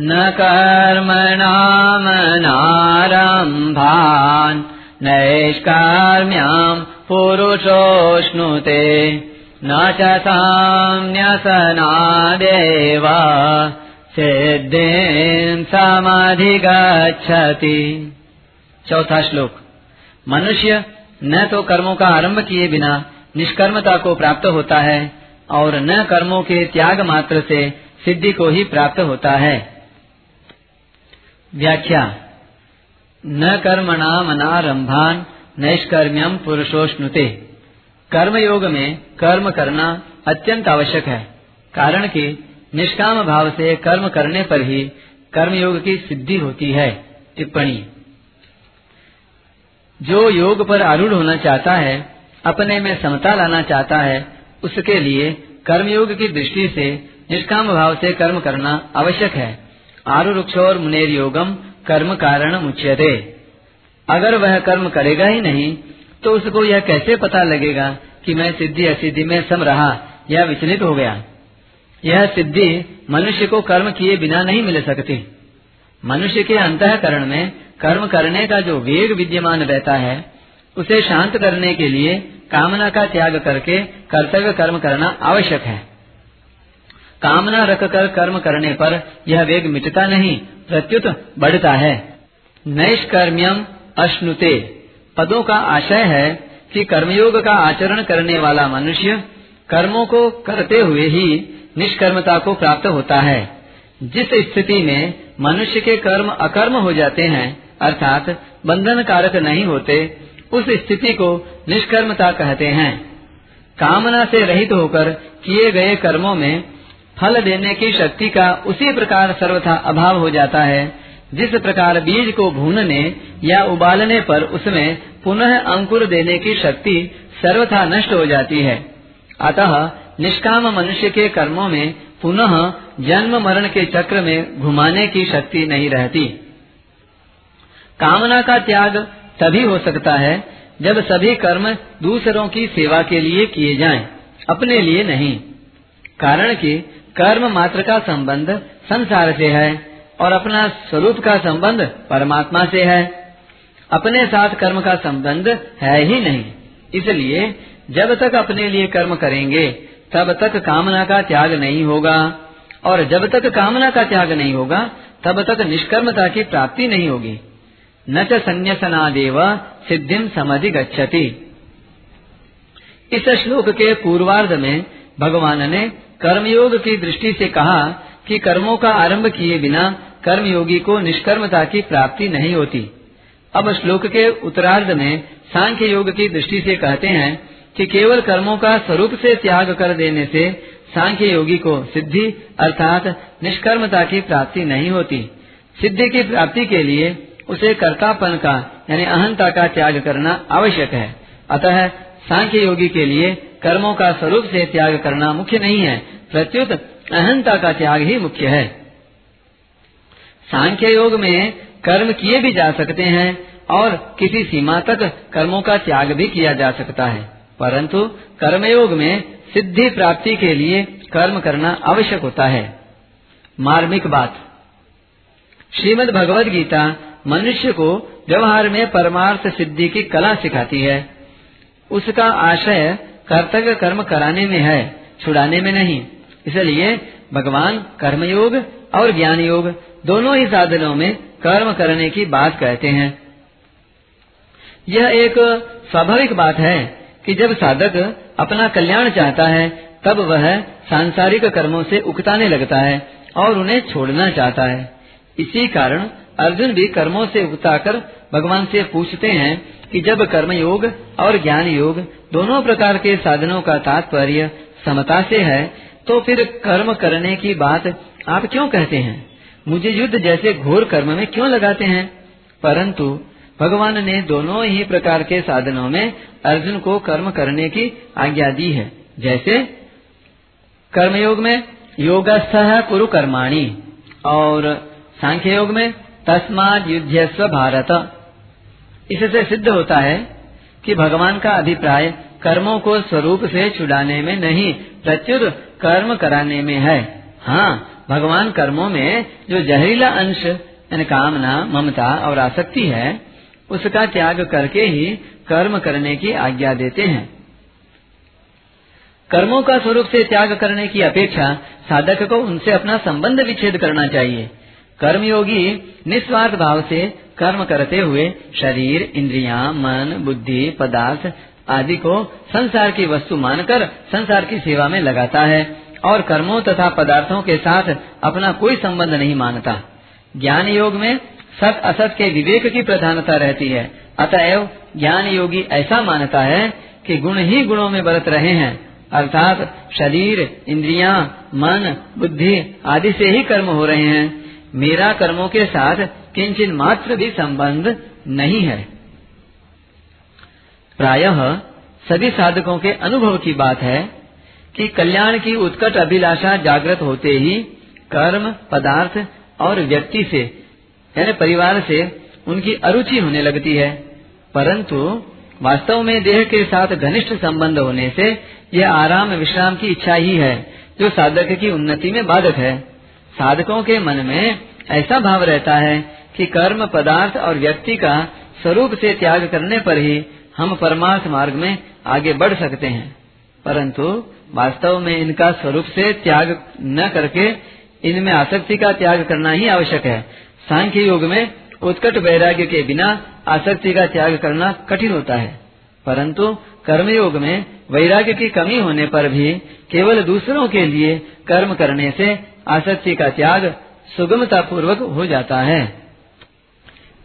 न कर्मणामनारम्भान् नैष्कार्म्याम् पुरुषोष्णुते न च साम्न्यसनादेव सिद्धिं समाधिगच्छति। चौथा श्लोक। मनुष्य न तो कर्मों का आरंभ किए बिना निष्कर्मता को प्राप्त होता है, और न कर्मों के त्याग मात्र से सिद्धि को ही प्राप्त होता है। व्याख्या। न कर्मणा मनारंभान नैष्कर्म्यम पुरुषोष्णुते। कर्म योग में कर्म करना अत्यंत आवश्यक है, कारण कि निष्काम भाव से कर्म करने पर ही कर्मयोग की सिद्धि होती है, टिप्पणी। जो योग पर आरूढ़ होना चाहता है, अपने में समता लाना चाहता है, उसके लिए कर्मयोग की दृष्टि से निष्काम भाव से कर्म करना आवश्यक है। आरुक्षोर मुनेर योगम, कर्म कारण मुच्यते। अगर वह कर्म करेगा ही नहीं तो उसको यह कैसे पता लगेगा कि मैं सिद्धि असिद्धि में सम रहा या विचलित हो गया? यह सिद्धि मनुष्य को कर्म किए बिना नहीं मिल सकती। मनुष्य के अंतकरण में कर्म करने का जो वेग विद्यमान रहता है, उसे शांत करने के लिए कामना का त्याग करके कर्तव्य कर्म करना आवश्यक है। कामना रखकर कर्म करने पर यह वेग मिटता नहीं, प्रत्युत बढ़ता है। नैष्कर्म्यम अश्नुते। पदों का आशय है कि कर्मयोग का आचरण करने वाला मनुष्य कर्मों को करते हुए ही निष्कर्मता को प्राप्त होता है। जिस स्थिति में मनुष्य के कर्म अकर्म हो जाते हैं, अर्थात बंधन कारक नहीं होते, उस स्थिति को निष्कर्मता कहते हैं। कामना से रहित होकर किए गए कर्मों में फल देने की शक्ति का उसी प्रकार सर्वथा अभाव हो जाता है। जिस प्रकार बीज को भूनने या उबालने पर उसमें पुनः अंकुर देने की शक्ति सर्वथा नष्ट हो जाती है। अतः निष्काम मनुष्य के कर्मों में पुनः जन्म मरण के चक्र में घुमाने की शक्ति नहीं रहती। कामना का त्याग तभी हो सकता है जब सभी कर्म दूसरों की सेवा के लिए किए जाएँ, अपने लिए नहीं। कारण कि कर्म मात्र का संबंध संसार से है और अपना स्वरूप का संबंध परमात्मा से है। अपने साथ कर्म का संबंध है ही नहीं। इसलिए जब तक अपने लिए कर्म करेंगे, तब तक कामना का त्याग नहीं होगा। और जब तक कामना का त्याग नहीं होगा, तब तक निष्कर्मता की प्राप्ति नहीं होगी। न च संन्यासनादेव सिद्धिम समधि गच्छति। इस श्लोक के पूर्वार्ध में भगवान ने कर्मयोग की दृष्टि से कहा कि कर्मों का आरंभ किए बिना कर्मयोगी को निष्कर्मता की प्राप्ति नहीं होती। अब श्लोक के उत्तरार्ध में सांख्य योग की दृष्टि से कहते हैं कि केवल कर्मों का स्वरूप से त्याग कर देने से सांख्य योगी को सिद्धि अर्थात निष्कर्मता की प्राप्ति नहीं होती। सिद्धि की प्राप्ति के लिए उसे कर्तापन का, यानी अहंता का त्याग करना आवश्यक है। अतः सांख्य योगी के लिए कर्मों का स्वरूप से त्याग करना मुख्य नहीं है। प्रत्युत अहंता का त्याग ही मुख्य है। सांख्य योग में कर्म किए भी जा सकते हैं और किसी सीमा तक कर्मों का त्याग भी किया जा सकता है। परंतु कर्मयोग में सिद्धि प्राप्ति के लिए कर्म करना आवश्यक होता है। मार्मिक बात। श्रीमद भगवद गीता मनुष्य को व्यवहार में परमार्थ सिद्धि की कला सिखाती है। उसका आशय कर्तव्य कर्म कराने में है, छुड़ाने में नहीं। इसलिए भगवान कर्मयोग और ज्ञान योग दोनों ही साधनों में कर्म करने की बात कहते हैं। यह एक स्वाभाविक बात है कि जब साधक अपना कल्याण चाहता है, तब वह सांसारिक कर्मों से उकताने लगता है और उन्हें छोड़ना चाहता है। इसी कारण अर्जुन भी कर्मों से उकताकर भगवान से पूछते हैं कि जब कर्म योग और ज्ञान योग दोनों प्रकार के साधनों का तात्पर्य समता से है तो फिर कर्म करने की बात आप क्यों कहते हैं? मुझे युद्ध जैसे घोर कर्म में क्यों लगाते हैं? परंतु भगवान ने दोनों ही प्रकार के साधनों में अर्जुन को कर्म करने की आज्ञा दी है। जैसे, कर्मयोग में योगस्थ कुरु कर्माणी और सांख्य योग में तस्माद युद्धस्व भारत। इससे सिद्ध होता है कि भगवान का अभिप्राय कर्मों को स्वरूप से छुड़ाने में नहीं, प्रत्युत कर्म कराने में है। हाँ भगवान कर्मों में जो जहरीला अंश, यानी कामना, ममता और आसक्ति है, उसका त्याग करके ही कर्म करने की आज्ञा देते हैं। कर्मों का स्वरूप से त्याग करने की अपेक्षा साधक को उनसे अपना संबंध विच्छेद करना चाहिए। कर्मयोगी निस्वार्थ भाव से कर्म करते हुए शरीर इंद्रियाँ, मन बुद्धि पदार्थ आदि को संसार की वस्तु मानकर संसार की सेवा में लगाता है और कर्मों तथा पदार्थों के साथ अपना कोई संबंध नहीं मानता। ज्ञान योग में सत असत के विवेक की प्रधानता रहती है। अतएव ज्ञान योगी ऐसा मानता है कि गुण ही गुणों में बरत रहे हैं। अर्थात शरीर इंद्रियाँ, मन बुद्धि आदि से ही कर्म हो रहे हैं। मेरा कर्मों के साथ किंचन मात्र भी संबंध नहीं है। प्रायः सभी साधकों के अनुभव की बात है कि कल्याण की उत्कट अभिलाषा जागृत होते ही कर्म, पदार्थ और व्यक्ति से, यानी परिवार से उनकी अरुचि होने लगती है। परंतु वास्तव में देह के साथ घनिष्ठ संबंध होने से यह आराम विश्राम की इच्छा ही है, जो साधक की उन्नति में बाधक है। साधकों के मन में ऐसा भाव रहता है कि कर्म, पदार्थ और व्यक्ति का स्वरूप से त्याग करने पर ही हम परमार्थ मार्ग में आगे बढ़ सकते हैं। परंतु वास्तव में इनका स्वरूप से त्याग न करके इनमें आसक्ति का त्याग करना ही आवश्यक है। सांख्य योग में उत्कट वैराग्य के बिना आसक्ति का त्याग करना कठिन होता है। परंतु कर्मयोग में वैराग्य की कमी होने पर भी केवल दूसरों के लिए कर्म करने से आसक्ति का त्याग सुगमता पूर्वक हो जाता है।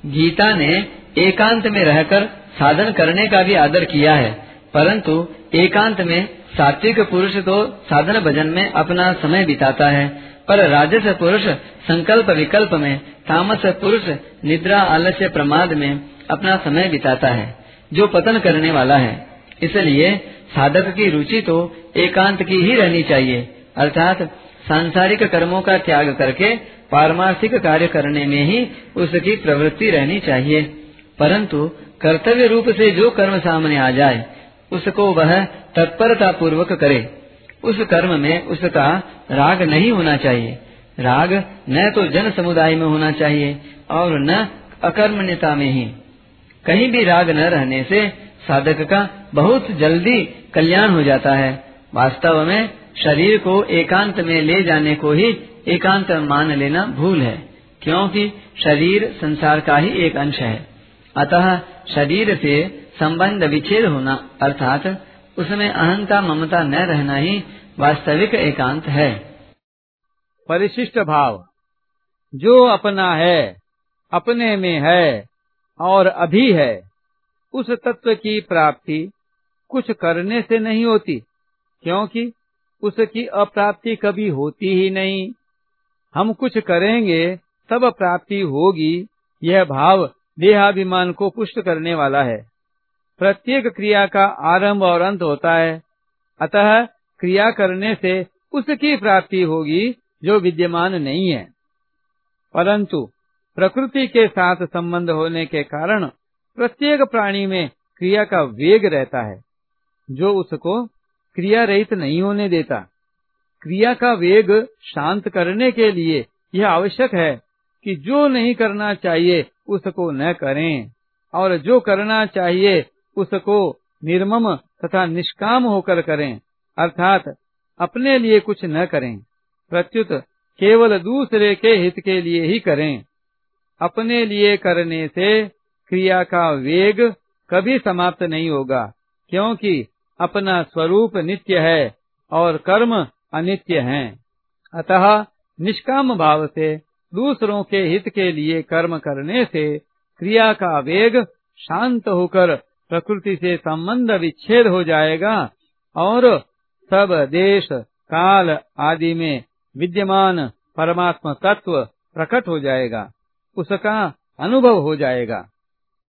गीता ने एकांत में रहकर साधन करने का भी आदर किया है, परंतु एकांत में सात्विक पुरुष तो साधन भजन में अपना समय बिताता है, पर राजस पुरुष संकल्प विकल्प में, तामस पुरुष निद्रा आलस्य प्रमाद में अपना समय बिताता है, जो पतन करने वाला है। इसलिए साधक की रुचि तो एकांत की ही रहनी चाहिए, अर्थात सांसारिक कर्मों का त्याग करके पारमार्थिक कार्य करने में ही उसकी प्रवृत्ति रहनी चाहिए। परंतु कर्तव्य रूप से जो कर्म सामने आ जाए, उसको वह तत्परता पूर्वक करे। उस कर्म में उसका राग नहीं होना चाहिए। राग न तो जन समुदाय में होना चाहिए और न अकर्मण्यता में ही। कहीं भी राग न रहने से साधक का बहुत जल्दी कल्याण हो जाता है। वास्तव में शरीर को एकांत में ले जाने को ही एकांत मान लेना भूल है, क्योंकि शरीर संसार का ही एक अंश है। अतः शरीर से संबंध विच्छेद होना, अर्थात उसमें अहंता ममता न रहना ही वास्तविक एकांत है। परिशिष्ट भाव। जो अपना है, अपने में है और अभी है, उस तत्व की प्राप्ति कुछ करने से नहीं होती, क्योंकि उसकी अप्राप्ति कभी होती ही नहीं। हम कुछ करेंगे, तब प्राप्ति होगी। यह भाव देहाभिमान को पुष्ट करने वाला है। प्रत्येक क्रिया का आरंभ और अंत होता है। अतः क्रिया करने से उसकी प्राप्ति होगी, जो विद्यमान नहीं है। परंतु प्रकृति के साथ संबंध होने के कारण प्रत्येक प्राणी में क्रिया का वेग रहता है, जो उसको क्रिया रहित नहीं होने देता। क्रिया का वेग शांत करने के लिए यह आवश्यक है कि जो नहीं करना चाहिए उसको न करें, और जो करना चाहिए उसको निर्मम तथा निष्काम होकर करें, अर्थात अपने लिए कुछ न करें, प्रत्युत केवल दूसरे के हित के लिए ही करें। अपने लिए करने से क्रिया का वेग कभी समाप्त नहीं होगा, क्योंकि अपना स्वरूप नित्य है और कर्म अनित्य हैं। अतः निष्काम भाव से दूसरों के हित के लिए कर्म करने से क्रिया का वेग शांत होकर प्रकृति से संबंध विच्छेद हो जाएगा और सब देश, काल आदि में विद्यमान परमात्मा तत्व प्रकट हो जाएगा उसका अनुभव हो जाएगा